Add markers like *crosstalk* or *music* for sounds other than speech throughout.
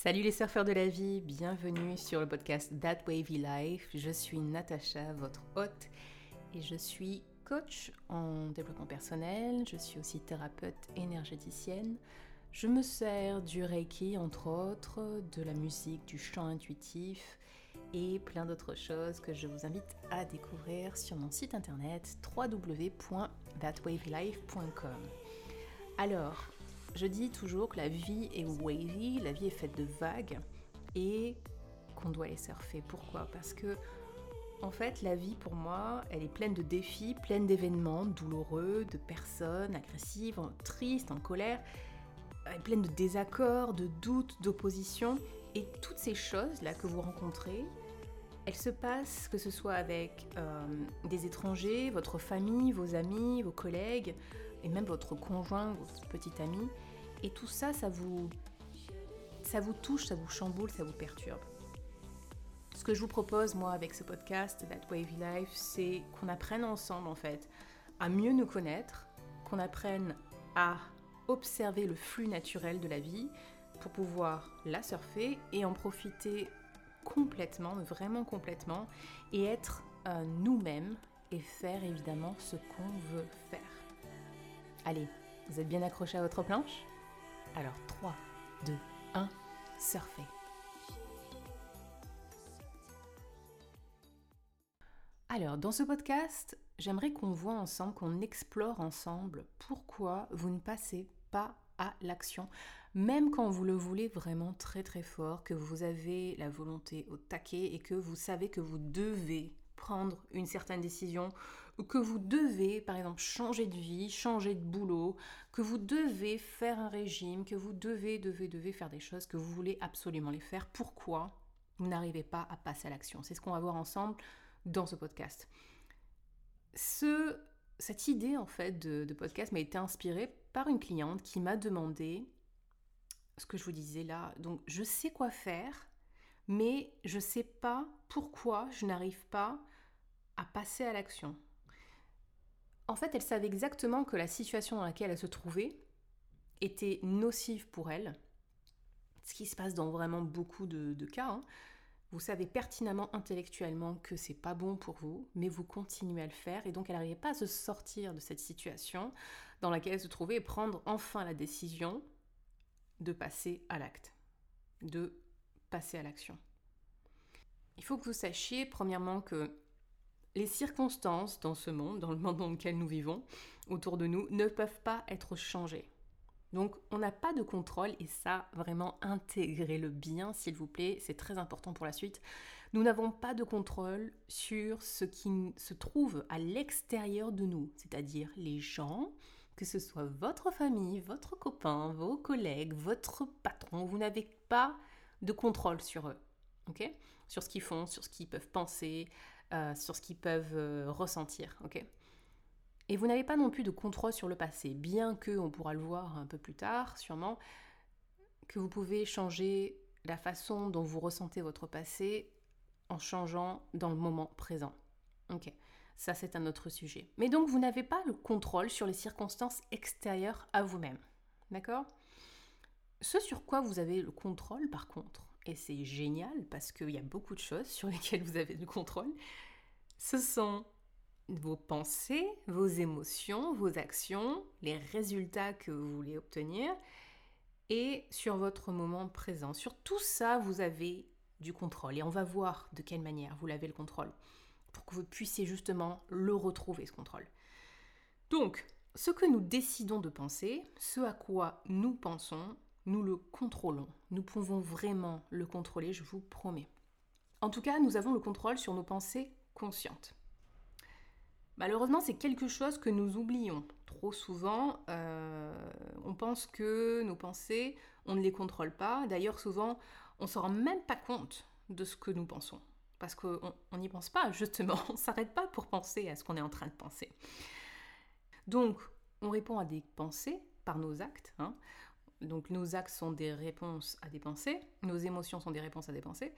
Salut les surfeurs de la vie, bienvenue sur le podcast That Wavy Life. Je suis Natacha, votre hôte, et je suis coach en développement personnel, je suis aussi thérapeute énergéticienne. Je me sers du Reiki, entre autres, de la musique, du chant intuitif et plein d'autres choses que je vous invite à découvrir sur mon site internet www.thatwavylife.com. Alors, je dis toujours que la vie est wavy, la vie est faite de vagues et qu'on doit les surfer. Pourquoi? Parce que en fait, la vie pour moi, elle est pleine de défis, pleine d'événements douloureux, de personnes agressives, tristes, en colère, est pleine de désaccords, de doutes, d'oppositions. Et toutes ces choses-là que vous rencontrez, elles se passent que ce soit avec euh, des étrangers, votre famille, vos amis, vos collègues, et même votre conjoint, votre petit ami. Et tout ça, ça vous, ça vous touche, ça vous chamboule, ça vous perturbe. Ce que je vous propose, moi, avec ce podcast, That Wavy Life, c'est qu'on apprenne ensemble, en fait, à mieux nous connaître, qu'on apprenne à observer le flux naturel de la vie pour pouvoir la surfer et en profiter complètement, vraiment complètement, et être euh, nous-mêmes et faire évidemment ce qu'on veut faire. Allez, vous êtes bien accrochés à votre planche? Alors 3, 2, 1, surfez. Alors, dans ce podcast, j'aimerais qu'on voit ensemble, qu'on explore ensemble pourquoi vous ne passez pas à l'action, même quand vous le voulez vraiment très très fort, que vous avez la volonté au taquet et que vous savez que vous devez prendre une certaine décision, que vous devez par exemple changer de vie, changer de boulot, que vous devez faire un régime, que vous devez, devez, devez faire des choses, que vous voulez absolument les faire. Pourquoi vous n'arrivez pas à passer à l'action? C'est ce qu'on va voir ensemble dans ce podcast. Ce, cette idée en fait de, de podcast m'a été inspirée par une cliente qui m'a demandé ce que je vous disais là. Donc je sais quoi faire, mais je ne sais pas pourquoi je n'arrive pas à passer à l'action. En fait, elle savait exactement que la situation dans laquelle elle se trouvait était nocive pour elle, ce qui se passe dans vraiment beaucoup de, cas. Hein. Vous savez pertinemment intellectuellement que c'est pas bon pour vous, mais vous continuez à le faire et donc elle n'arrivait pas à se sortir de cette situation dans laquelle elle se trouvait et prendre enfin la décision de passer à l'acte, de passer à l'action. Il faut que vous sachiez, premièrement, que les circonstances dans ce monde, dans le monde dans lequel nous vivons, autour de nous, ne peuvent pas être changées. Donc on n'a pas de contrôle et ça, vraiment intégrez-le bien s'il vous plaît, c'est très important pour la suite. Nous n'avons pas de contrôle sur ce qui se trouve à l'extérieur de nous, c'est-à-dire les gens, que ce soit votre famille, votre copain, vos collègues, votre patron, vous n'avez pas de contrôle sur eux. ok? Sur ce qu'ils font, sur ce qu'ils peuvent penser, euh, sur ce qu'ils peuvent euh, ressentir. et vous n'avez pas non plus de contrôle sur le passé, bien que, on pourra le voir un peu plus tard sûrement, que vous pouvez changer la façon dont vous ressentez votre passé en changeant dans le moment présent. Ok, ça c'est un autre sujet. Mais donc vous n'avez pas le contrôle sur les circonstances extérieures à vous-même. D'accord? Ce sur quoi vous avez le contrôle par contre, et c'est génial parce qu'il y a beaucoup de choses sur lesquelles vous avez le contrôle, ce sont vos pensées, vos émotions, vos actions, les résultats que vous voulez obtenir et sur votre moment présent. Sur tout ça, vous avez du contrôle et on va voir de quelle manière vous l'avez le contrôle pour que vous puissiez justement le retrouver, ce contrôle. Donc, ce que nous décidons de penser, ce à quoi nous pensons, nous le contrôlons. Nous pouvons vraiment le contrôler, je vous promets. En tout cas, nous avons le contrôle sur nos pensées conscientes. Malheureusement, c'est quelque chose que nous oublions. Trop souvent, euh, on pense que nos pensées, on ne les contrôle pas. D'ailleurs, souvent, on ne se rend même pas compte de ce que nous pensons. Parce qu'on n'y pense pas, justement. *laughs* On ne s'arrête pas pour penser à ce qu'on est en train de penser. Donc, on répond à des pensées par nos actes. Hein. Donc, nos actes sont des réponses à des pensées. Nos émotions sont des réponses à des pensées.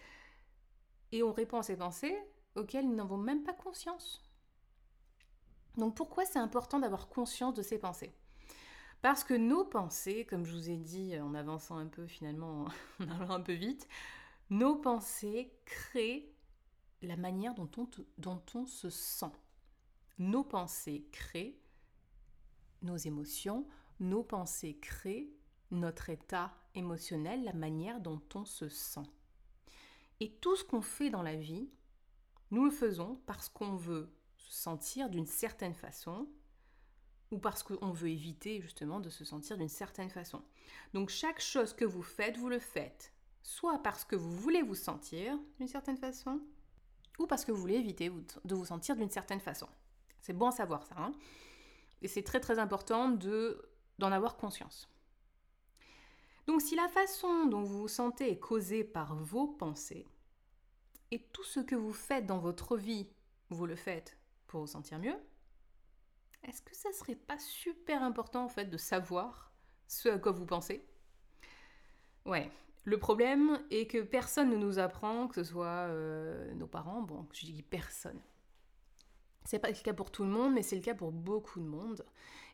Et on répond à ces pensées auxquelles nous n'avons même pas conscience. Donc pourquoi c'est important d'avoir conscience de ces pensées? Parce que nos pensées, comme je vous ai dit en avançant un peu finalement, *laughs* en allant un peu vite, nos pensées créent la manière dont on, dont on se sent. Nos pensées créent nos émotions, nos pensées créent notre état émotionnel, la manière dont on se sent. Et tout ce qu'on fait dans la vie, nous le faisons parce qu'on veut se sentir d'une certaine façon ou parce qu'on veut éviter justement de se sentir d'une certaine façon. Donc chaque chose que vous faites, vous le faites soit parce que vous voulez vous sentir d'une certaine façon ou parce que vous voulez éviter de vous sentir d'une certaine façon. C'est bon à savoir ça. Hein et c'est très très important de, d'en avoir conscience. Donc si la façon dont vous vous sentez est causée par vos pensées, et tout ce que vous faites dans votre vie, vous le faites pour vous sentir mieux, est-ce que ça serait pas super important en fait de savoir ce à quoi vous pensez? Ouais, le problème est que personne ne nous apprend, que ce soit euh, nos parents, bon, je dis personne, c'est pas le cas pour tout le monde, mais c'est le cas pour beaucoup de monde.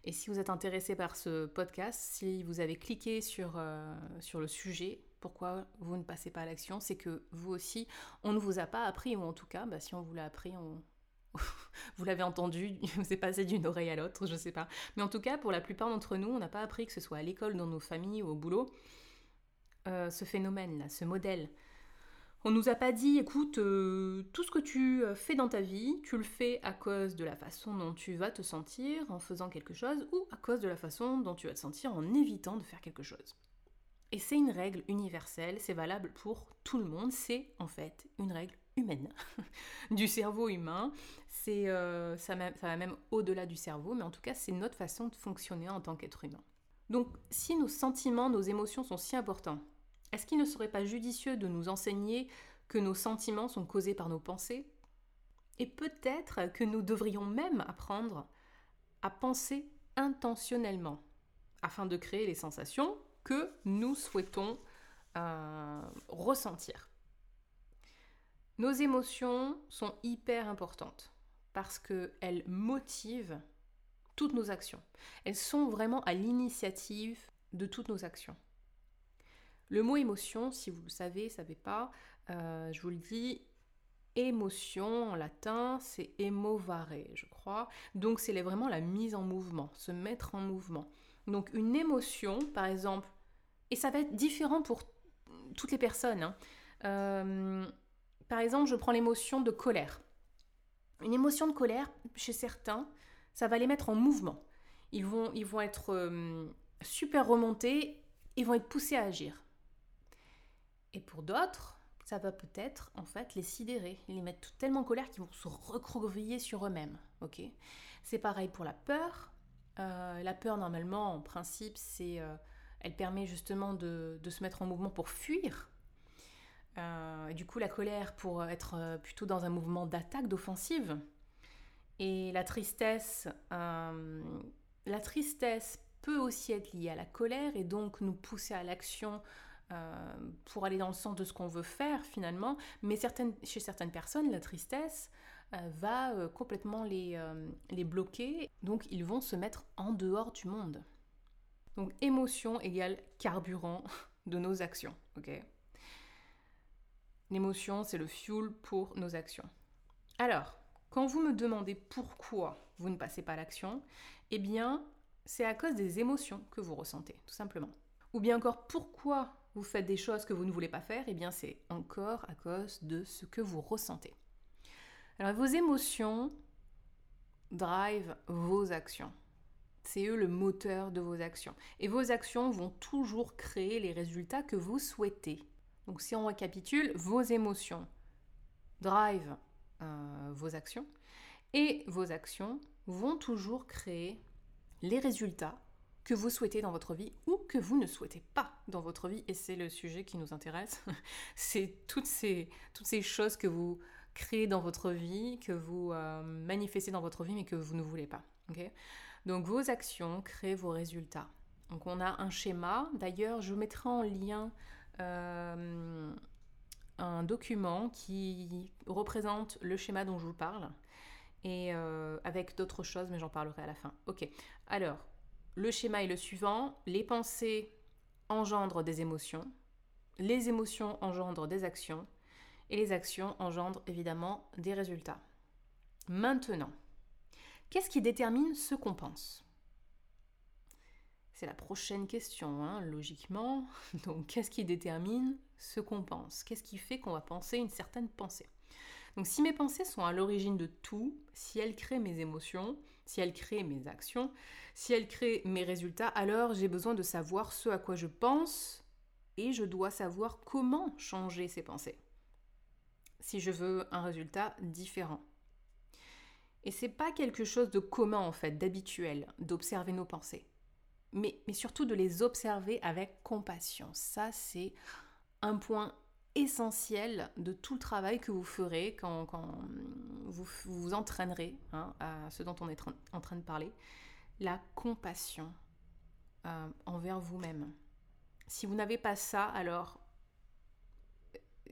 Et si vous êtes intéressé par ce podcast, si vous avez cliqué sur, euh, sur le sujet, pourquoi vous ne passez pas à l'action, c'est que vous aussi, on ne vous a pas appris, ou en tout cas, bah, si on vous l'a appris, *laughs* vous l'avez entendu, *laughs* vous est passé d'une oreille à l'autre, je sais pas. Mais en tout cas, pour la plupart d'entre nous, on n'a pas appris que ce soit à l'école, dans nos familles ou au boulot, euh, ce phénomène-là, ce modèle on nous a pas dit, écoute, euh, tout ce que tu euh, fais dans ta vie, tu le fais à cause de la façon dont tu vas te sentir en faisant quelque chose ou à cause de la façon dont tu vas te sentir en évitant de faire quelque chose. Et c'est une règle universelle, c'est valable pour tout le monde, c'est en fait une règle humaine *laughs* du cerveau humain. Euh, ça va même au-delà du cerveau, mais en tout cas c'est notre façon de fonctionner en tant qu'être humain. Donc si nos sentiments, nos émotions sont si importants, est-ce qu'il ne serait pas judicieux de nous enseigner que nos sentiments sont causés par nos pensées? Et peut-être que nous devrions même apprendre à penser intentionnellement afin de créer les sensations que nous souhaitons euh, ressentir. Nos émotions sont hyper importantes parce qu'elles motivent toutes nos actions. Elles sont vraiment à l'initiative de toutes nos actions. Le mot émotion, si vous le savez, savez pas, euh, je vous le dis, émotion en latin, c'est emovare, je crois. Donc c'est vraiment la mise en mouvement, se mettre en mouvement. Donc une émotion, par exemple, et ça va être différent pour toutes les personnes. Hein. Euh, par exemple, je prends l'émotion de colère. Une émotion de colère, chez certains, ça va les mettre en mouvement. Ils vont, ils vont être euh, super remontés, ils vont être poussés à agir. Et pour d'autres, ça va peut-être en fait les sidérer, les mettre tellement en colère qu'ils vont se recroqueviller sur eux-mêmes. Ok? C'est pareil pour la peur. Euh, la peur, normalement, en principe, c'est, euh, elle permet justement de, se mettre en mouvement pour fuir. Euh, du coup, la colère pour être plutôt dans un mouvement d'attaque, d'offensive. Et la tristesse, la tristesse peut aussi être liée à la colère et donc nous pousser à l'action euh, pour aller dans le sens de ce qu'on veut faire finalement, mais chez certaines personnes, la tristesse euh, va euh, complètement les, les bloquer, donc ils vont se mettre en dehors du monde. Donc émotion égale carburant *laughs* de nos actions, ok? L'émotion, c'est le fuel pour nos actions. Alors, quand vous me demandez pourquoi vous ne passez pas l'action, eh bien, c'est à cause des émotions que vous ressentez, tout simplement. Ou bien encore, pourquoi vous faites des choses que vous ne voulez pas faire, et eh bien c'est encore à cause de ce que vous ressentez. Alors vos émotions drive vos actions. C'est eux le moteur de vos actions. Et vos actions vont toujours créer les résultats que vous souhaitez. Donc si on récapitule, vos émotions drive euh, vos actions et vos actions vont toujours créer les résultats que vous souhaitez dans votre vie ou que vous ne souhaitez pas dans votre vie. Et c'est le sujet qui nous intéresse. *laughs* c'est toutes ces, toutes ces choses que vous créez dans votre vie, que vous euh, manifestez dans votre vie, mais que vous ne voulez pas. Donc vos actions créent vos résultats. Donc on a un schéma. D'ailleurs, je mettrai en lien euh, un document qui représente le schéma dont je vous parle. Et euh, avec d'autres choses, mais j'en parlerai à la fin. Ok. Alors, le schéma est le suivant. Les pensées engendrent des émotions. Les émotions engendrent des actions. Et les actions engendrent évidemment des résultats. Maintenant, qu'est-ce qui détermine ce qu'on pense? C'est la prochaine question, hein, logiquement. *laughs* Donc, qu'est-ce qui détermine ce qu'on pense? Qu'est-ce qui fait qu'on va penser une certaine pensée? Donc si mes pensées sont à l'origine de tout, si elles créent mes émotions, si elles créent mes actions, si elles créent mes résultats, alors j'ai besoin de savoir ce à quoi je pense et je dois savoir comment changer ces pensées. Si je veux un résultat différent. Et c'est pas quelque chose de commun en fait, d'habituel, d'observer nos pensées. Mais surtout de les observer avec compassion. Ça, c'est un point essentiel de tout le travail que vous ferez quand, vous, vous entraînerez hein, à ce dont on est en train de parler. La compassion euh, envers vous-même. Si vous n'avez pas ça, alors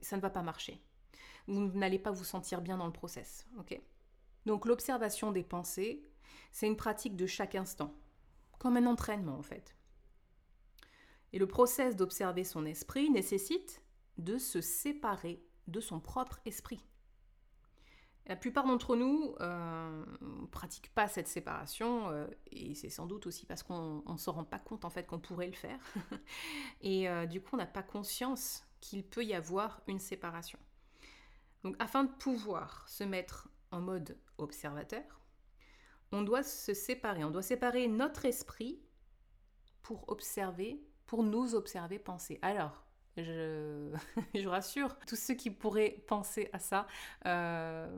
ça ne va pas marcher. Vous n'allez pas vous sentir bien dans le process. Donc l'observation des pensées, c'est une pratique de chaque instant, comme un entraînement en fait. Et le process d'observer son esprit nécessite de se séparer de son propre esprit. La plupart d'entre nous euh, ne pratiquent pas cette séparation euh, et c'est sans doute aussi parce qu'on ne se rend pas compte en fait qu'on pourrait le faire *laughs* et euh, du coup on n'a pas conscience qu'il peut y avoir une séparation. Donc afin de pouvoir se mettre en mode observateur, on doit se séparer, on doit séparer notre esprit pour observer, pour nous observer penser. Alors je, *laughs* je rassure tous ceux qui pourraient penser à ça, euh,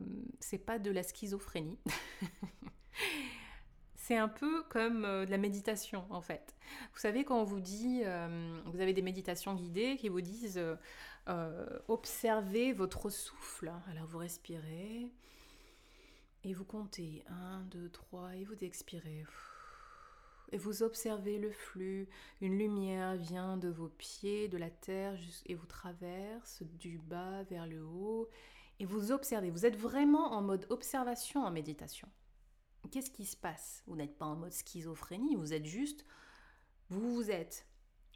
c'est pas de la schizophrénie. *laughs* c'est un peu comme euh, de la méditation en fait. Vous savez quand on vous dit, euh, vous avez des méditations guidées qui vous disent observez votre souffle. Alors vous respirez et vous comptez 1, 2, 3 et vous expirez et vous observez le flux. Une lumière vient de vos pieds, de la terre, et vous traverse du bas vers le haut. Et vous observez. Vous êtes vraiment en mode observation en méditation. Qu'est-ce qui se passe? Vous n'êtes pas en mode schizophrénie, vous êtes juste, vous vous êtes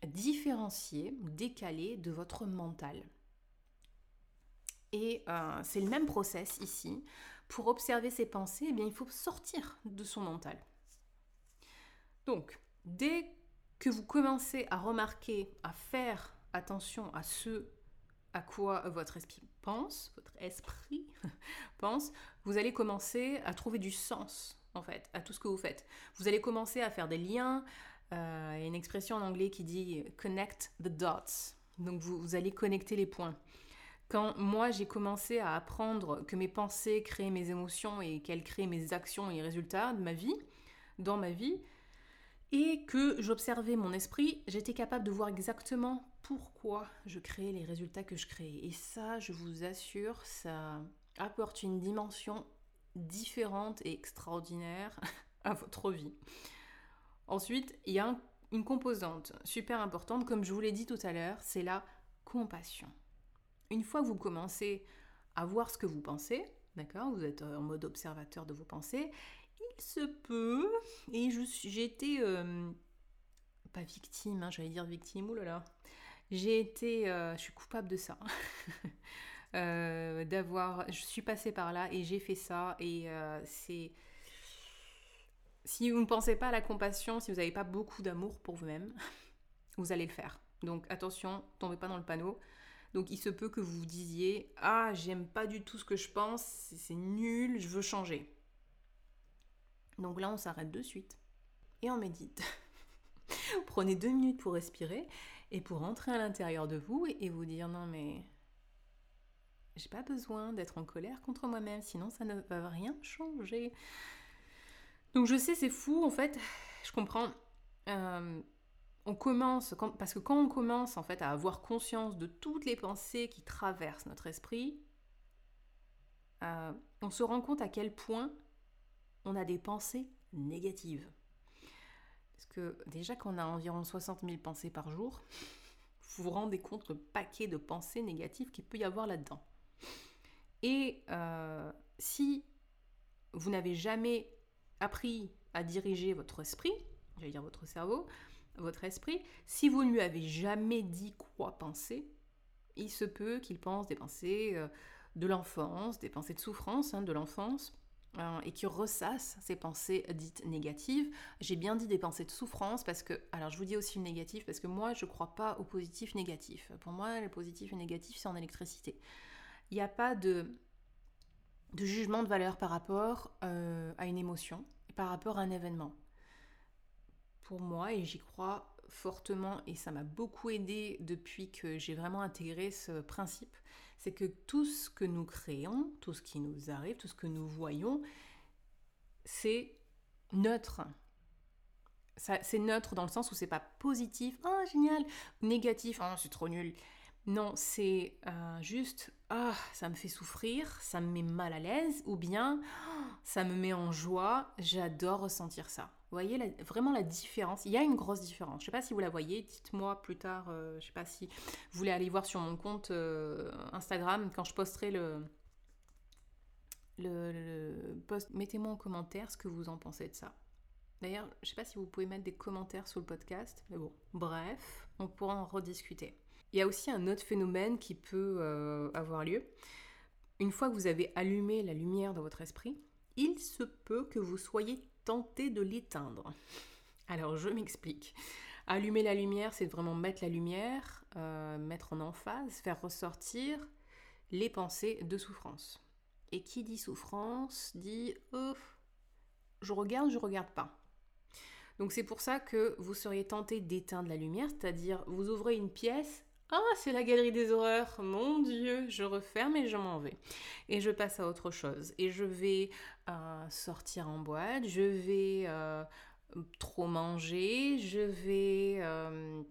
différencié, décalé de votre mental. Et euh, c'est le même process ici. Pour observer ses pensées, eh bien, il faut sortir de son mental. Donc, dès que vous commencez à remarquer, à faire attention à ce à quoi votre esprit pense, votre esprit *laughs* pense, vous allez commencer à trouver du sens en fait à tout ce que vous faites. Vous allez commencer à faire des liens. Euh, il y a une expression en anglais qui dit connect the dots. Donc vous, allez connecter les points. Quand moi j'ai commencé à apprendre que mes pensées créent mes émotions et qu'elles créent mes actions et résultats de ma vie, dans ma vie, et que j'observais mon esprit, j'étais capable de voir exactement pourquoi je créais les résultats que je créais. Et ça, je vous assure, ça apporte une dimension différente et extraordinaire *laughs* à votre vie. Ensuite, il y a une composante super importante, comme je vous l'ai dit tout à l'heure, c'est la compassion. Une fois que vous commencez à voir ce que vous pensez, d'accord, vous êtes en mode observateur de vos pensées, il se peut. Et j'ai été. Euh, pas victime, hein, j'allais dire victime, oulala. J'ai été. Euh, je suis coupable de ça. *laughs* Euh, d'avoir. Je suis passée par là et j'ai fait ça. Et c'est. Si vous ne pensez pas à la compassion, si vous n'avez pas beaucoup d'amour pour vous-même, vous allez le faire. Donc attention, tombez pas dans le panneau. Donc il se peut que vous vous disiez Ah, j'aime pas du tout ce que je pense, c'est nul, je veux changer. Donc là, on s'arrête de suite et on médite. *laughs* Prenez deux minutes pour respirer et pour rentrer à l'intérieur de vous et vous dire non mais j'ai pas besoin d'être en colère contre moi-même, sinon ça ne va rien changer. Donc je sais, c'est fou en fait, je comprends. Euh, on commence, parce que quand on commence en fait à avoir conscience de toutes les pensées qui traversent notre esprit, euh, on se rend compte à quel point on a des pensées négatives. Parce que déjà qu'on a environ 60 000 pensées par jour, vous vous rendez compte le paquet de pensées négatives qu'il peut y avoir là-dedans. Et euh, si vous n'avez jamais appris à diriger votre esprit, j'allais dire votre cerveau, votre esprit, si vous ne lui avez jamais dit quoi penser, il se peut qu'il pense des pensées euh, de l'enfance, des pensées de souffrance hein, de l'enfance, euh, et qu'il ressasse ces pensées dites négatives. J'ai bien dit des pensées de souffrance parce que, alors je vous dis aussi le négatif parce que moi je ne crois pas au positif négatif. Pour moi, le positif et négatif c'est en électricité. Il n'y a pas de, de jugement de valeur par rapport euh, à une émotion, par rapport à un événement. Pour moi, et j'y crois fortement, et ça m'a beaucoup aidé depuis que j'ai vraiment intégré ce principe, c'est que tout ce que nous créons, tout ce qui nous arrive, tout ce que nous voyons, c'est neutre. C'est neutre dans le sens où c'est pas positif, oh génial, négatif, oh c'est trop nul. Non, c'est euh, juste ah, ça me fait souffrir, ça me met mal à l'aise, ou bien ça me met en joie, j'adore ressentir ça. Voyez vraiment la différence Il y a une grosse différence. Je ne sais pas si vous la voyez, dites-moi plus tard, euh, je sais pas si vous voulez aller voir sur mon compte euh, Instagram quand je posterai le, le, post. Mettez-moi en commentaire ce que vous en pensez de ça. D'ailleurs, je ne sais pas si vous pouvez mettre des commentaires sur le podcast, mais bon, bref, on pourra en rediscuter. Il y a aussi un autre phénomène qui peut euh, avoir lieu. Une fois que vous avez allumé la lumière dans votre esprit, il se peut que vous soyez tenté de l'éteindre. Alors je m'explique. Allumer la lumière, c'est vraiment mettre la lumière, euh, mettre en emphase, faire ressortir les pensées de souffrance. Et qui dit souffrance dit oh, je regarde, je regarde pas. Donc c'est pour ça que vous seriez tenté d'éteindre la lumière, c'est-à-dire vous ouvrez une pièce ah, c'est la galerie des horreurs. Mon Dieu, je referme et je m'en vais. Et je passe à autre chose. Et je vais euh, sortir en boîte, je vais euh, trop manger, je vais... Euh,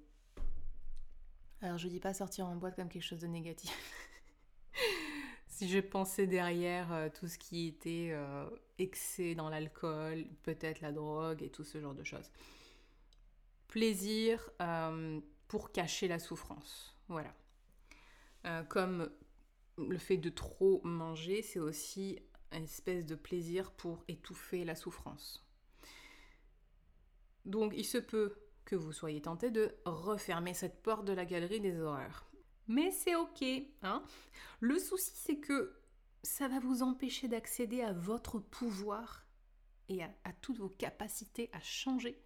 alors, je dis pas sortir en boîte comme quelque chose de négatif. *laughs* si je pensais derrière tout ce qui était excès dans l'alcool, peut-être la drogue et tout ce genre de choses. Plaisir pour cacher la souffrance. Voilà. Euh, comme le fait de trop manger, c'est aussi une espèce de plaisir pour étouffer la souffrance. Donc il se peut que vous soyez tenté de refermer cette porte de la galerie des horreurs. Mais c'est ok, hein Le souci c'est que ça va vous empêcher d'accéder à votre pouvoir et à, à toutes vos capacités à changer.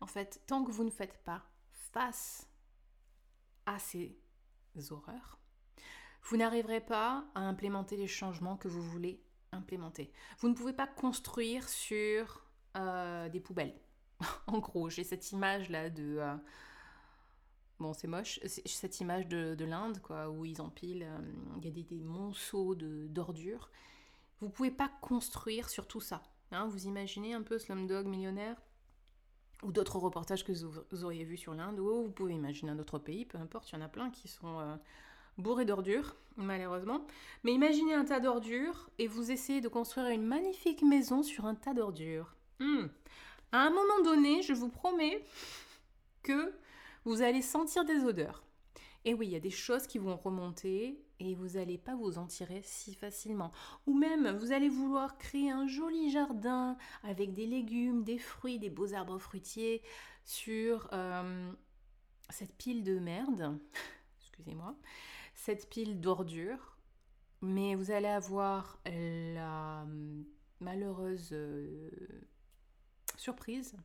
En fait, tant que vous ne faites pas face à ces horreurs, vous n'arriverez pas à implémenter les changements que vous voulez implémenter. Vous ne pouvez pas construire sur euh, des poubelles. *laughs* en gros, j'ai cette image-là de... Euh, bon, c'est moche, cette image de, l'Inde, quoi, où ils empilent, euh, il y a des, monceaux d'ordures. Vous ne pouvez pas construire sur tout ça. Hein. vous imaginez un peu Slumdog millionnaire ou d'autres reportages que vous auriez vus sur l'Inde, ou vous pouvez imaginer un autre pays, peu importe, il y en a plein qui sont euh, bourrés d'ordures, malheureusement. Mais imaginez un tas d'ordures et vous essayez de construire une magnifique maison sur un tas d'ordures. Hmm. À un moment donné, je vous promets que vous allez sentir des odeurs. Et oui, il y a des choses qui vont remonter et vous n'allez pas vous en tirer si facilement. Ou même, vous allez vouloir créer un joli jardin avec des légumes, des fruits, des beaux arbres fruitiers sur euh, cette pile de merde, *laughs* excusez-moi, cette pile d'ordures. Mais vous allez avoir la malheureuse euh, surprise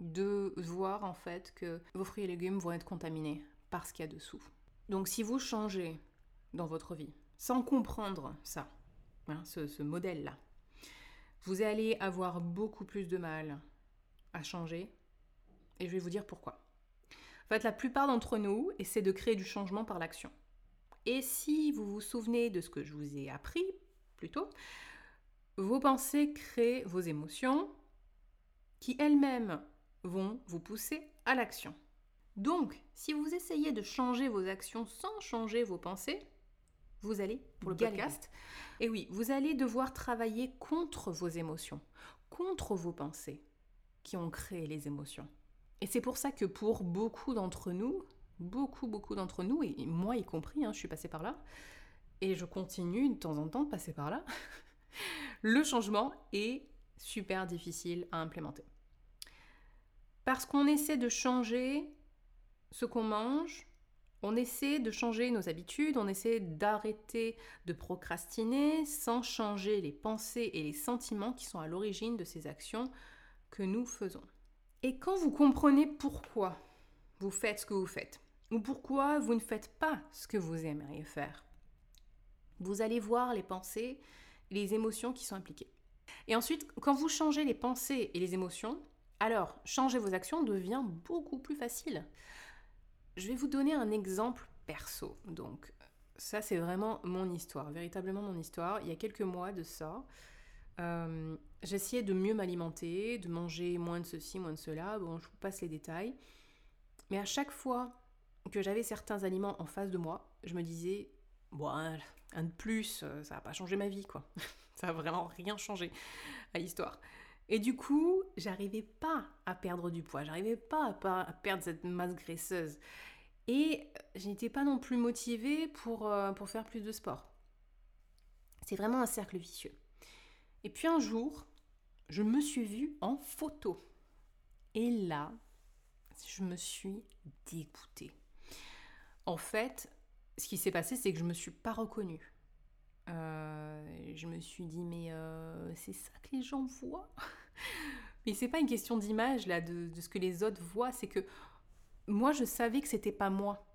de voir en fait que vos fruits et légumes vont être contaminés par ce qu'il y a dessous. Donc si vous changez dans votre vie sans comprendre ça, hein, ce, modèle-là, vous allez avoir beaucoup plus de mal à changer. Et je vais vous dire pourquoi. En fait, la plupart d'entre nous essaient de créer du changement par l'action. Et si vous vous souvenez de ce que je vous ai appris plus tôt, vos pensées créent vos émotions qui elles-mêmes vont vous pousser à l'action. Donc, si vous essayez de changer vos actions sans changer vos pensées, vous allez, pour le podcast, et oui, vous allez devoir travailler contre vos émotions, contre vos pensées qui ont créé les émotions. Et c'est pour ça que pour beaucoup d'entre nous, beaucoup, beaucoup d'entre nous, et moi y compris, hein, je suis passée par là, et je continue de temps en temps de passer par là, *laughs* le changement est super difficile à implémenter. Parce qu'on essaie de changer ce qu'on mange, on essaie de changer nos habitudes, on essaie d'arrêter de procrastiner sans changer les pensées et les sentiments qui sont à l'origine de ces actions que nous faisons. Et quand vous comprenez pourquoi vous faites ce que vous faites, ou pourquoi vous ne faites pas ce que vous aimeriez faire, vous allez voir les pensées les émotions qui sont impliquées. Et ensuite, quand vous changez les pensées et les émotions, alors changer vos actions devient beaucoup plus facile. Je vais vous donner un exemple perso. Donc, ça, c'est vraiment mon histoire, véritablement mon histoire. Il y a quelques mois de ça, euh, j'essayais de mieux m'alimenter, de manger moins de ceci, moins de cela. Bon, je vous passe les détails. Mais à chaque fois que j'avais certains aliments en face de moi, je me disais, bon, un de plus, euh, ça va pas changer ma vie, quoi. *laughs* ça va vraiment rien changer à l'histoire. Et du coup, j'arrivais pas à perdre du poids, j'arrivais pas à, perdre cette masse graisseuse. Et je n'étais pas non plus motivée pour, euh, pour faire plus de sport. C'est vraiment un cercle vicieux. Et puis un jour, je me suis vue en photo. Et là, je me suis dégoûtée. En fait, ce qui s'est passé, c'est que je ne me suis pas reconnue. Euh, je me suis dit, mais euh, c'est ça que les gens voient *laughs* Mais c'est pas une question d'image, là, de, de, ce que les autres voient, c'est que moi, je savais que c'était pas moi.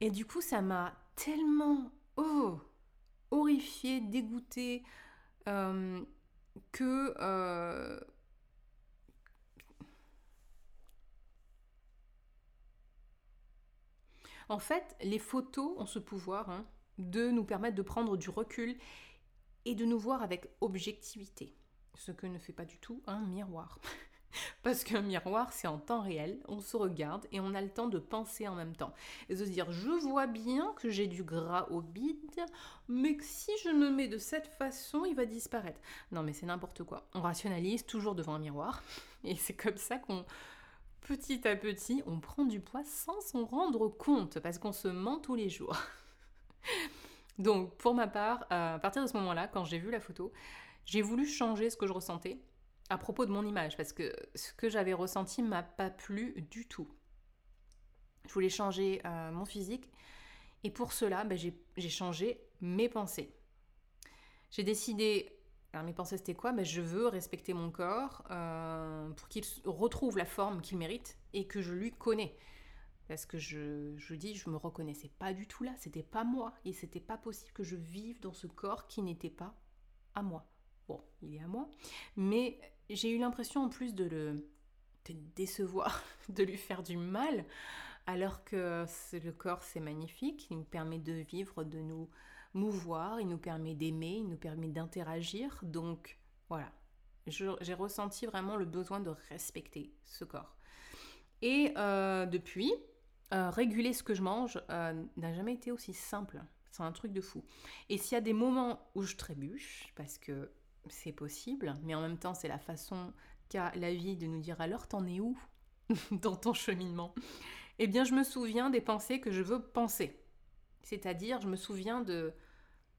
Et du coup, ça m'a tellement oh, horrifiée, dégoûtée, euh, que En fait, les photos ont ce pouvoir hein, de nous permettre de prendre du recul et de nous voir avec objectivité. Ce que ne fait pas du tout un miroir. *laughs* *laughs* Parce qu'un miroir, c'est en temps réel, on se regarde et on a le temps de penser en même temps. Et de se dire, je vois bien que j'ai du gras au bide, mais que si je me mets de cette façon, il va disparaître. Non mais c'est n'importe quoi. On rationalise toujours devant un miroir. *laughs* Et c'est comme ça qu'on petit à petit, on prend du poids sans s'en rendre compte, parce qu'on se ment tous les jours. *laughs* Donc, pour ma part, à partir de ce moment-là, quand j'ai vu la photo, j'ai voulu changer ce que je ressentais à propos de mon image, parce que ce que j'avais ressenti m'a pas plu du tout. Je voulais changer euh, mon physique, et pour cela, ben, j'ai changé mes pensées. J'ai décidé alors mes pensées c'était quoi? Ben, Je veux respecter mon corps euh, pour qu'il retrouve la forme qu'il mérite et que je lui connais. Parce que je, je dis, je me reconnaissais pas du tout là, c'était pas moi. Et c'était pas possible que je vive dans ce corps qui n'était pas à moi. Il est à moi. Mais j'ai eu l'impression en plus de le de décevoir, *laughs* de lui faire du mal, alors que le corps c'est magnifique, il nous permet de vivre, de nous mouvoir, il nous permet d'aimer, il nous permet d'interagir. Donc voilà, j'ai ressenti vraiment le besoin de respecter ce corps. Et euh, depuis, euh, réguler ce que je mange euh, n'a jamais été aussi simple. C'est un truc de fou. Et s'il y a des moments où je trébuche, parce que c'est possible, mais en même temps c'est la façon qu'a la vie de nous dire alors t'en es où *laughs* dans ton cheminement? Eh bien je me souviens des pensées que je veux penser. C'est-à-dire, je me souviens de,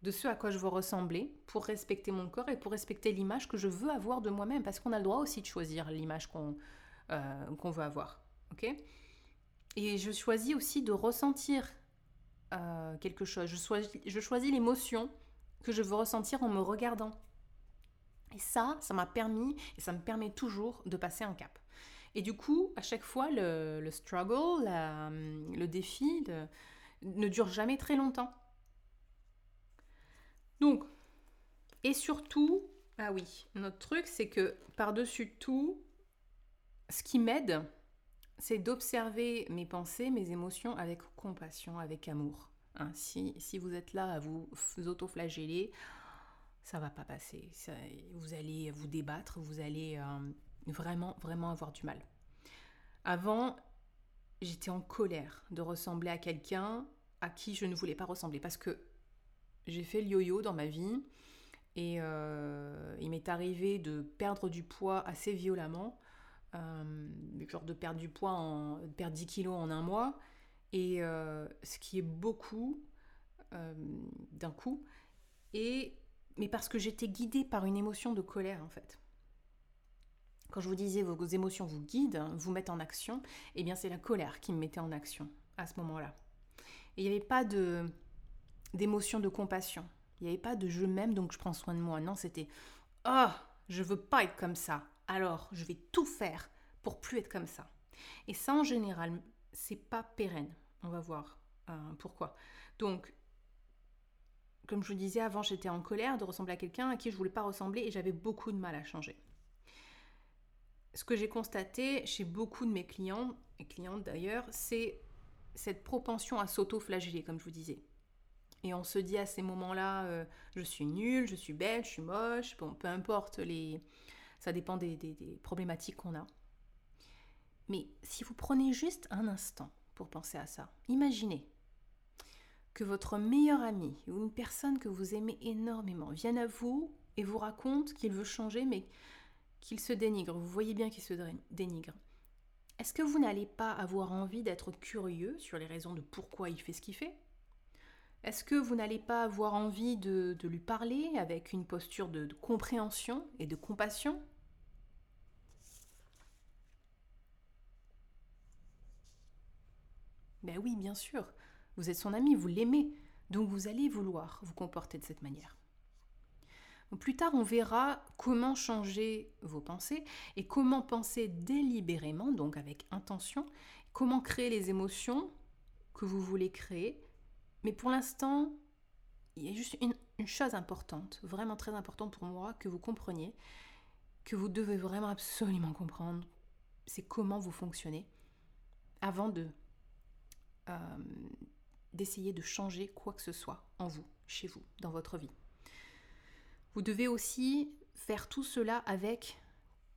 de ce à quoi je veux ressembler pour respecter mon corps et pour respecter l'image que je veux avoir de moi-même, parce qu'on a le droit aussi de choisir l'image qu'on euh, veut avoir. ok? Et je choisis aussi de ressentir euh, quelque chose. Je choisis, je choisis l'émotion que je veux ressentir en me regardant. Et ça, ça m'a permis, et ça me permet toujours de passer un cap. Et du coup, à chaque fois, le, le struggle, le défi, ne dure jamais très longtemps. Donc, et surtout, ah oui, notre truc, c'est que par-dessus tout, ce qui m'aide, c'est d'observer mes pensées, mes émotions avec compassion, avec amour. Hein, si, vous êtes là à vous autoflageller, ça va pas passer. vous allez vous débattre, vous allez euh, vraiment, vraiment avoir du mal. Avant, j'étais en colère de ressembler à quelqu'un à qui je ne voulais pas ressembler parce que j'ai fait le yo-yo dans ma vie et euh, il m'est arrivé de perdre du poids assez violemment, euh, genre de perdre du poids, en, de perdre 10 kilos en un mois, et ce qui est beaucoup d'un coup, et, mais parce que j'étais guidée par une émotion de colère en fait. quand je vous disais vos émotions vous guident, vous mettent en action, eh bien c'est la colère qui me mettait en action à ce moment-là. Et il n'y avait pas de d'émotion de compassion. Il n'y avait pas de je m'aime donc je prends soin de moi. Non, c'était oh, je veux pas être comme ça. Alors, je vais tout faire pour plus être comme ça. Et ça en général, c'est pas pérenne. On va voir euh, pourquoi. Donc comme je vous disais avant, j'étais en colère de ressembler à quelqu'un à qui je voulais pas ressembler et j'avais beaucoup de mal à changer ce que j'ai constaté chez beaucoup de mes clients, et clientes d'ailleurs, c'est cette propension à s'auto-flageller, comme je vous disais. Et on se dit à ces moments-là, euh, je suis nulle, je suis belle, je suis moche, bon, peu importe les... Ça dépend des, des problématiques qu'on a. Mais si vous prenez juste un instant pour penser à ça, imaginez que votre meilleur ami ou une personne que vous aimez énormément vienne à vous et vous raconte qu'il veut changer, mais qu'il se dénigre, vous voyez bien qu'il se dénigre, est-ce que vous n'allez pas avoir envie d'être curieux sur les raisons de pourquoi il fait ce qu'il fait? Est-ce que vous n'allez pas avoir envie de, lui parler avec une posture de, compréhension et de compassion? Ben oui, bien sûr, vous êtes son ami, vous l'aimez, donc vous allez vouloir vous comporter de cette manière. Plus tard, on verra comment changer vos pensées et comment penser délibérément, donc avec intention, comment créer les émotions que vous voulez créer. Mais pour l'instant, il y a juste une, chose importante, vraiment très importante pour moi, que vous compreniez, que vous devez vraiment absolument comprendre, c'est comment vous fonctionnez avant de euh, d'essayer de changer quoi que ce soit en vous, chez vous, dans votre vie. Vous devez aussi faire tout cela avec,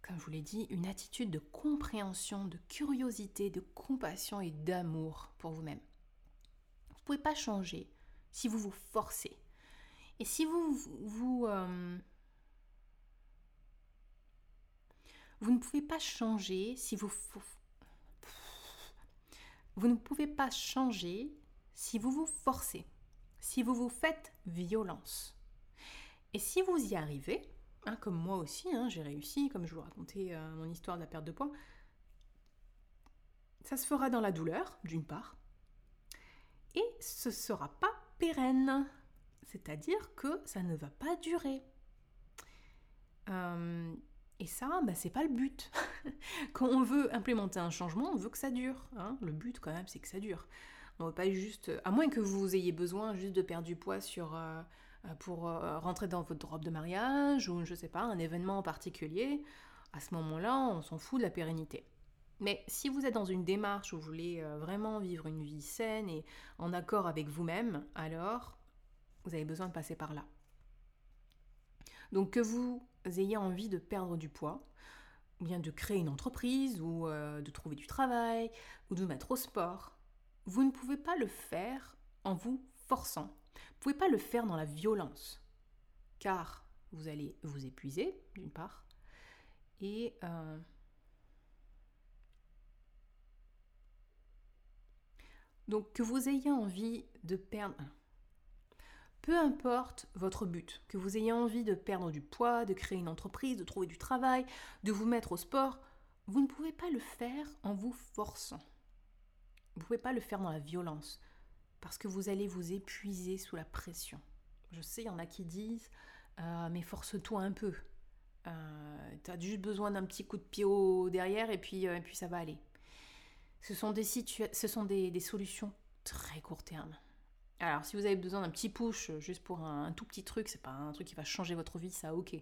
comme je vous l'ai dit, une attitude de compréhension, de curiosité, de compassion et d'amour pour vous-même. Vous ne pouvez pas changer si vous vous forcez. Et si vous vous, euh, vous ne pouvez pas changer si vous vous ne pouvez pas changer si vous vous forcez, si vous vous faites violence. Et si vous y arrivez, hein, comme moi aussi, hein, j'ai réussi, comme je vous racontais euh, mon histoire de la perte de poids, ça se fera dans la douleur, d'une part, et ce ne sera pas pérenne, c'est-à-dire que ça ne va pas durer. Euh, et ça, bah, c'est pas le but. *laughs* Quand on veut implémenter un changement, on veut que ça dure. Hein. Le but, quand même, c'est que ça dure. Pas juste, à moins que vous ayez besoin juste de perdre du poids euh, euh, pour euh, rentrer dans votre robe de mariage ou je sais pas, un événement en particulier, à ce moment-là, on s'en fout de la pérennité. Mais si vous êtes dans une démarche où vous voulez vraiment vivre une vie saine et en accord avec vous-même, alors vous avez besoin de passer par là. Donc que vous ayez envie de perdre du poids, ou bien de créer une entreprise, ou de trouver du travail, ou de mettre au sport, vous ne pouvez pas le faire en vous forçant vous pouvez pas le faire dans la violence, car vous allez vous épuiser, d'une part, et euh, donc que vous ayez envie de perdre, peu importe votre but, que vous ayez envie de perdre du poids, de créer une entreprise, de trouver du travail, de vous mettre au sport, vous ne pouvez pas le faire en vous forçant. Vous ne pouvez pas le faire dans la violence parce que vous allez vous épuiser sous la pression. Je sais, il y en a qui disent euh, mais force-toi un peu. Euh, tu as juste besoin d'un petit coup de pied derrière et puis, euh, et puis ça va aller. Ce sont, des, ce sont des, solutions très court terme. Alors, si vous avez besoin d'un petit push juste pour un, un tout petit truc, c'est pas un truc qui va changer votre vie, ça ok.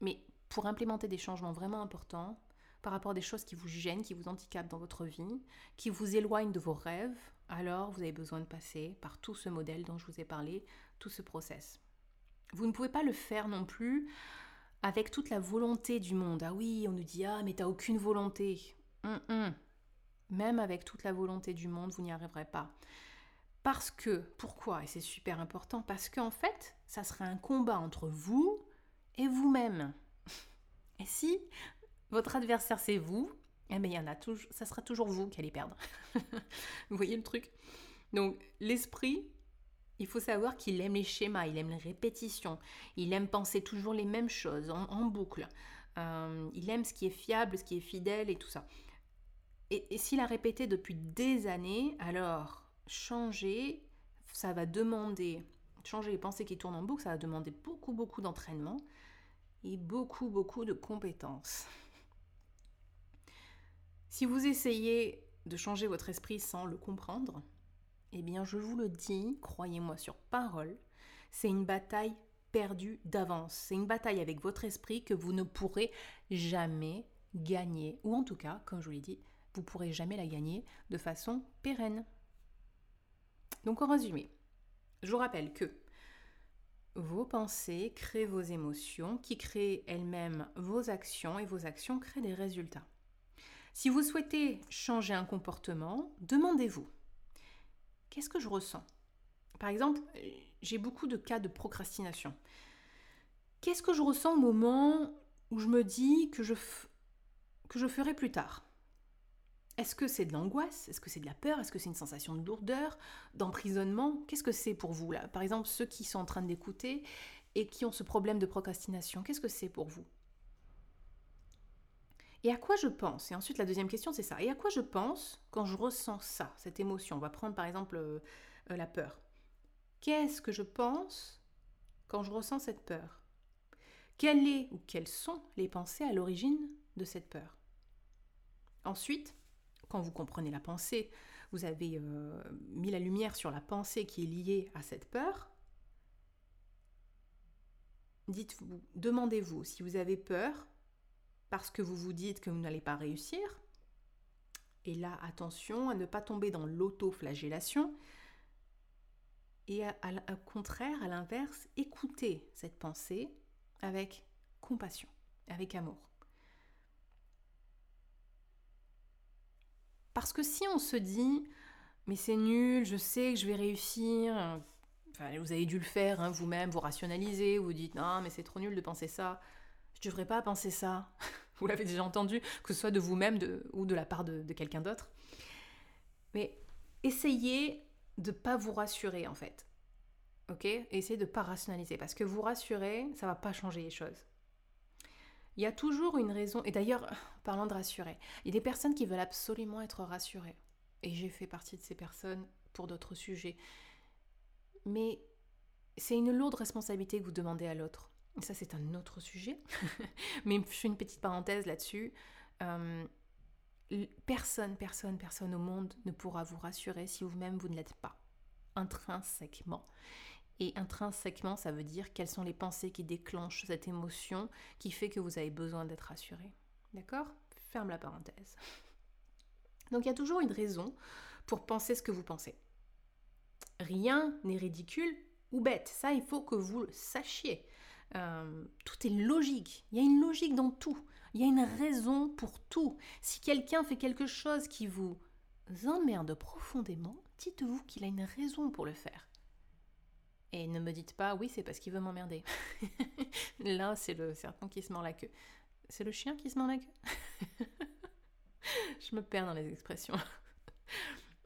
mais pour implémenter des changements vraiment importants, par rapport à des choses qui vous gênent, qui vous handicapent dans votre vie, qui vous éloignent de vos rêves, alors vous avez besoin de passer par tout ce modèle dont je vous ai parlé, tout ce process. Vous ne pouvez pas le faire non plus avec toute la volonté du monde. Ah oui, on nous dit ah mais t'as aucune volonté. Hum, hum. Même avec toute la volonté du monde, vous n'y arriverez pas. Parce que, pourquoi? Et c'est super important, parce qu'en fait, ça serait un combat entre vous et vous-même. *laughs* Et si votre adversaire c'est vous, eh bien il y en a toujours, ça sera toujours vous qui allez perdre. *laughs* vous voyez le truc? Donc l'esprit Il faut savoir qu'il aime les schémas, il aime les répétitions, il aime penser toujours les mêmes choses en, boucle. Euh, il aime ce qui est fiable, ce qui est fidèle et tout ça. Et, et s'il a répété depuis des années, alors changer, ça va demander, changer les pensées qui tournent en boucle, ça va demander beaucoup, beaucoup d'entraînement et beaucoup, beaucoup de compétences. Si vous essayez de changer votre esprit sans le comprendre, eh bien je vous le dis, croyez-moi sur parole, c'est une bataille perdue d'avance. C'est une bataille avec votre esprit que vous ne pourrez jamais gagner. Ou en tout cas, comme je vous l'ai dit, vous ne pourrez jamais la gagner de façon pérenne. Donc en résumé, je vous rappelle que vos pensées créent vos émotions, qui créent elles-mêmes vos actions, et vos actions créent des résultats. Si vous souhaitez changer un comportement, demandez-vous, qu'est-ce que je ressens? Par exemple, j'ai beaucoup de cas de procrastination. Qu'est-ce que je ressens au moment où je me dis que je, ferai plus tard? Est-ce que c'est de l'angoisse? Est-ce que c'est de la peur? Est-ce que c'est une sensation de lourdeur, d'emprisonnement? Qu'est-ce que c'est pour vous là? Par exemple, ceux qui sont en train d'écouter et qui ont ce problème de procrastination, qu'est-ce que c'est pour vous? Et à quoi je pense? Et ensuite, la deuxième question, c'est ça. Et à quoi je pense quand je ressens ça, cette émotion? On va prendre par exemple euh, euh, la peur. Qu'est-ce que je pense quand je ressens cette peur? Quelle est ou quelles sont les pensées à l'origine de cette peur? Ensuite, quand vous comprenez la pensée, vous avez euh, mis la lumière sur la pensée qui est liée à cette peur. Dites-vous, demandez-vous si vous avez peur, parce que vous vous dites que vous n'allez pas réussir. Et là, attention à ne pas tomber dans l'autoflagellation. Et au contraire, à l'inverse, écoutez cette pensée avec compassion, avec amour. Parce que si on se dit, mais c'est nul, je sais que je vais réussir, vous avez dû le faire hein, vous-même, vous rationalisez, vous dites, non, mais c'est trop nul de penser ça, je ne devrais pas penser ça. *laughs* *laughs* Vous l'avez déjà entendu, que ce soit de vous-même ou de la part de, quelqu'un d'autre. Mais essayez de ne pas vous rassurer en fait. Ok? Essayez de ne pas rationaliser parce que vous rassurer, ça va pas changer les choses. Il y a toujours une raison, et d'ailleurs, *sighs* parlant de rassurer, il y a des personnes qui veulent absolument être rassurées. Et j'ai fait partie de ces personnes pour d'autres sujets. Mais c'est une lourde responsabilité que vous demandez à l'autre ça c'est un autre sujet, *laughs* mais je fais une petite parenthèse là-dessus. Euh, personne, personne, personne au monde ne pourra vous rassurer si vous-même vous ne l'êtes pas, intrinsèquement. Et intrinsèquement, ça veut dire quelles sont les pensées qui déclenchent cette émotion qui fait que vous avez besoin d'être rassuré. D'accord? Ferme la parenthèse. *laughs* Donc il y a toujours une raison pour penser ce que vous pensez. Rien n'est ridicule ou bête. Ça, il faut que vous le sachiez. Euh, tout est logique. Il y a une logique dans tout. Il y a une raison pour tout. Si quelqu'un fait quelque chose qui vous emmerde profondément, dites-vous qu'il a une raison pour le faire. Et ne me dites pas oui, c'est parce qu'il veut m'emmerder. *laughs* Là, c'est le serpent qui se mord la queue. C'est le chien qui se mord la queue? *laughs* Je me perds dans les expressions. *laughs*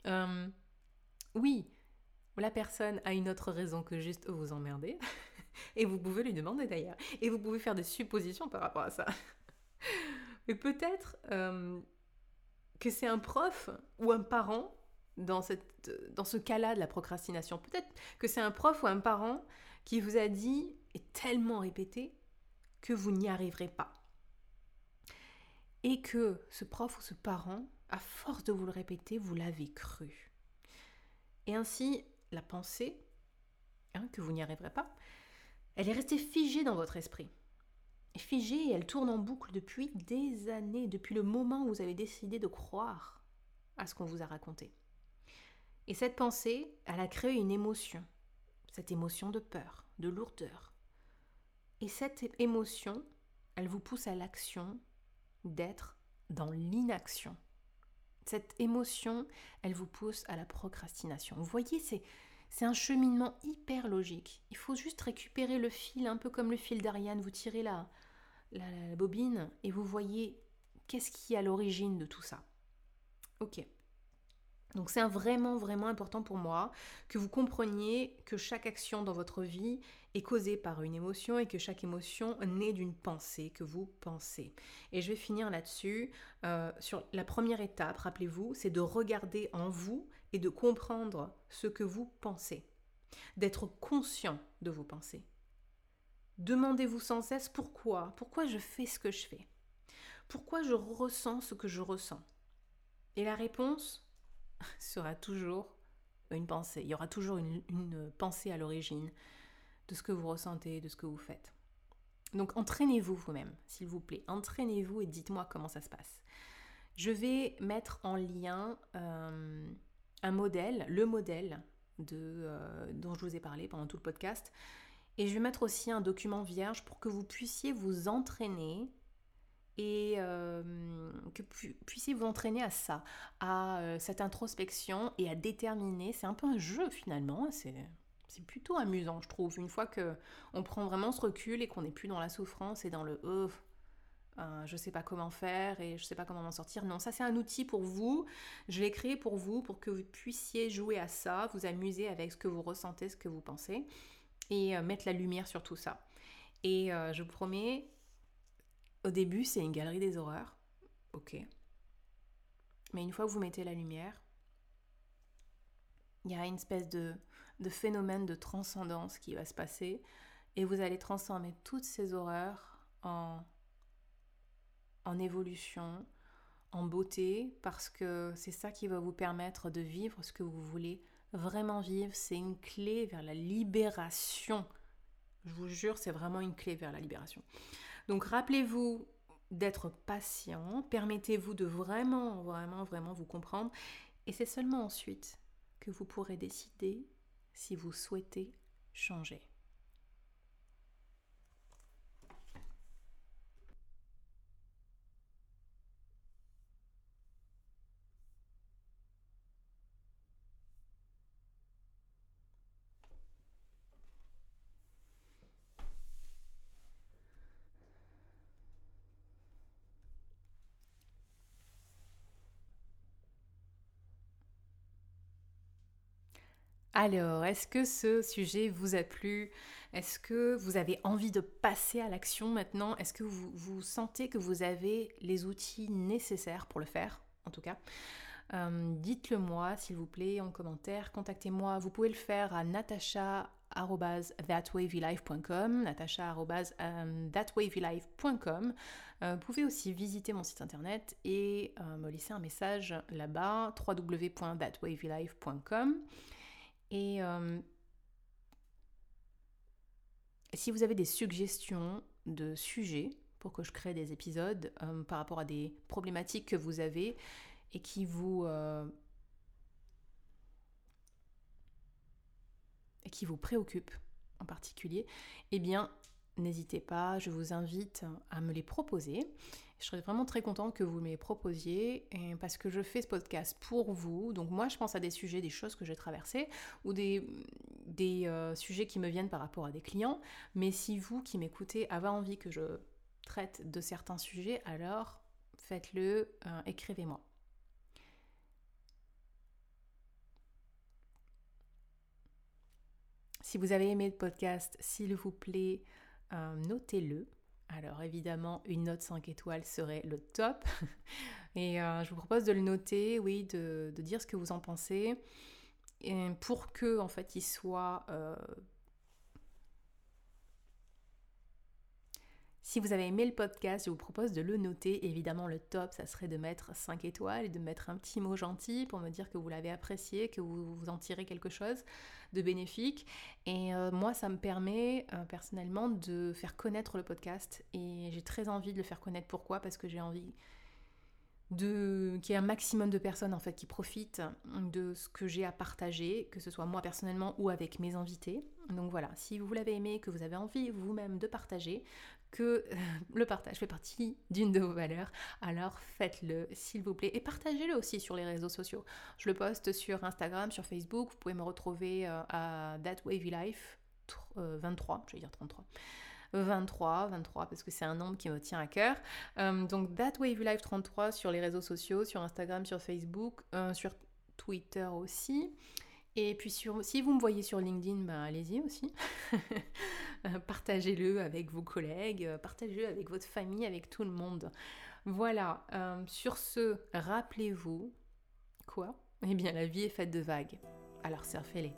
Euh, oui, la personne a une autre raison que juste vous emmerder. Et vous pouvez lui demander d'ailleurs. Et vous pouvez faire des suppositions par rapport à ça. *laughs* Mais peut-être euh, que c'est un prof ou un parent dans, cette, dans ce cas-là de la procrastination. Peut-être que c'est un prof ou un parent qui vous a dit et tellement répété que vous n'y arriverez pas. Et que ce prof ou ce parent, à force de vous le répéter, vous l'avez cru. Et ainsi, la pensée, hein, que vous n'y arriverez pas, elle est restée figée dans votre esprit. Figée elle tourne en boucle depuis des années, depuis le moment où vous avez décidé de croire à ce qu'on vous a raconté. Et cette pensée, elle a créé une émotion, cette émotion de peur, de lourdeur. Et cette émotion, elle vous pousse à l'action d'être dans l'inaction. Cette émotion, elle vous pousse à la procrastination. Vous voyez, c'est c'est un cheminement hyper logique. Il faut juste récupérer le fil, un peu comme le fil d'Ariane. Vous tirez la, la, bobine et vous voyez qu'est-ce qui est à l'origine de tout ça. Ok. Donc c'est vraiment, vraiment important pour moi que vous compreniez que chaque action dans votre vie est causée par une émotion et que chaque émotion naît d'une pensée que vous pensez. Et je vais finir là-dessus. Euh, sur la première étape, rappelez-vous, c'est de regarder en vous et de comprendre ce que vous pensez. D'être conscient de vos pensées. Demandez-vous sans cesse pourquoi, pourquoi je fais ce que je fais. Pourquoi je ressens ce que je ressens. Et la réponse, *laughs* sera toujours une pensée. Il y aura toujours une, pensée à l'origine de ce que vous ressentez, de ce que vous faites. Donc entraînez-vous vous-même, s'il vous plaît. Entraînez-vous et dites-moi comment ça se passe. Je vais mettre en lien euh, un modèle, le modèle de, euh, dont je vous ai parlé pendant tout le podcast. Et je vais mettre aussi un document vierge pour que vous puissiez vous entraîner et euh, que puissiez vous entraîner à ça, à euh, cette introspection et à déterminer. C'est un peu un jeu finalement, c'est plutôt amusant, je trouve. Une fois que on prend vraiment ce recul et qu'on n'est plus dans la souffrance et dans le euh, euh, je sais pas comment faire et je sais pas comment m'en sortir. Non, ça c'est un outil pour vous. Je l'ai créé pour vous, pour que vous puissiez jouer à ça, vous amuser avec ce que vous ressentez, ce que vous pensez et mettre la lumière sur tout ça. Et je vous promets, au début, c'est une galerie des horreurs. Ok. Mais une fois que vous mettez la lumière, il y a une espèce de, phénomène de transcendance qui va se passer et vous allez transformer toutes ces horreurs en, en évolution, en beauté, parce que c'est ça qui va vous permettre de vivre ce que vous voulez vraiment vivre. C'est une clé vers la libération. Je vous jure, c'est vraiment une clé vers la libération. Donc rappelez-vous d'être patient, permettez-vous de vraiment, vraiment, vraiment vous comprendre. Et c'est seulement ensuite que vous pourrez décider si vous souhaitez changer. Alors, est-ce que ce sujet vous a plu? Est-ce que vous avez envie de passer à l'action maintenant? Est-ce que vous, sentez que vous avez les outils nécessaires pour le faire, en tout cas? Euh, Dites-le moi, s'il vous plaît, en commentaire. Contactez-moi. Vous pouvez le faire à natasha.thatwavylife.com natasha.thatwavylife.com euh, Vous pouvez aussi visiter mon site internet et euh, me laisser un message là-bas, www.thatwavylife.com. Et euh, si vous avez des suggestions de sujets pour que je crée des épisodes euh, par rapport à des problématiques que vous avez et qui vous euh, et qui vous préoccupent en particulier, eh bien n'hésitez pas, je vous invite à me les proposer. Je serais vraiment très contente que vous me les proposiez parce que je fais ce podcast pour vous. Donc moi, je pense à des sujets, des choses que j'ai traversées ou des, des euh, sujets qui me viennent par rapport à des clients. Mais si vous qui m'écoutez avez envie que je traite de certains sujets, alors faites-le, euh, écrivez-moi. Si vous avez aimé le podcast, s'il vous plaît, euh, notez-le. Alors évidemment, une note 5 étoiles serait le top. *laughs* Et euh, je vous propose de le noter, oui, de, dire ce que vous en pensez, pour que en fait il soit euh, Si vous avez aimé le podcast, je vous propose de le noter. Évidemment, le top, ça serait de mettre 5 étoiles et de mettre un petit mot gentil pour me dire que vous l'avez apprécié, que vous, vous en tirez quelque chose de bénéfique. Et euh, moi, ça me permet euh, personnellement de faire connaître le podcast. Et j'ai très envie de le faire connaître. Pourquoi? Parce que j'ai envie de qu'il y ait un maximum de personnes en fait qui profitent de ce que j'ai à partager, que ce soit moi personnellement ou avec mes invités. Donc voilà, si vous l'avez aimé, que vous avez envie vous-même de partager, que euh, le partage fait partie d'une de vos valeurs, alors faites-le s'il vous plaît et partagez-le aussi sur les réseaux sociaux. Je le poste sur Instagram, sur Facebook, vous pouvez me retrouver euh, à That Wavy Life 23, je vais dire 33. 23, 23 parce que c'est un nombre qui me tient à cœur. Euh, donc That Wavy Life 33 sur les réseaux sociaux, sur Instagram, sur Facebook, sur Twitter aussi. Et puis si vous me voyez sur LinkedIn, bah, allez-y aussi. *laughs* partagez-le avec vos collègues, partagez-le avec votre famille, avec tout le monde. Voilà, euh, sur ce, rappelez-vous, quoi? Eh bien, la vie est faite de vagues. Alors surfez-les.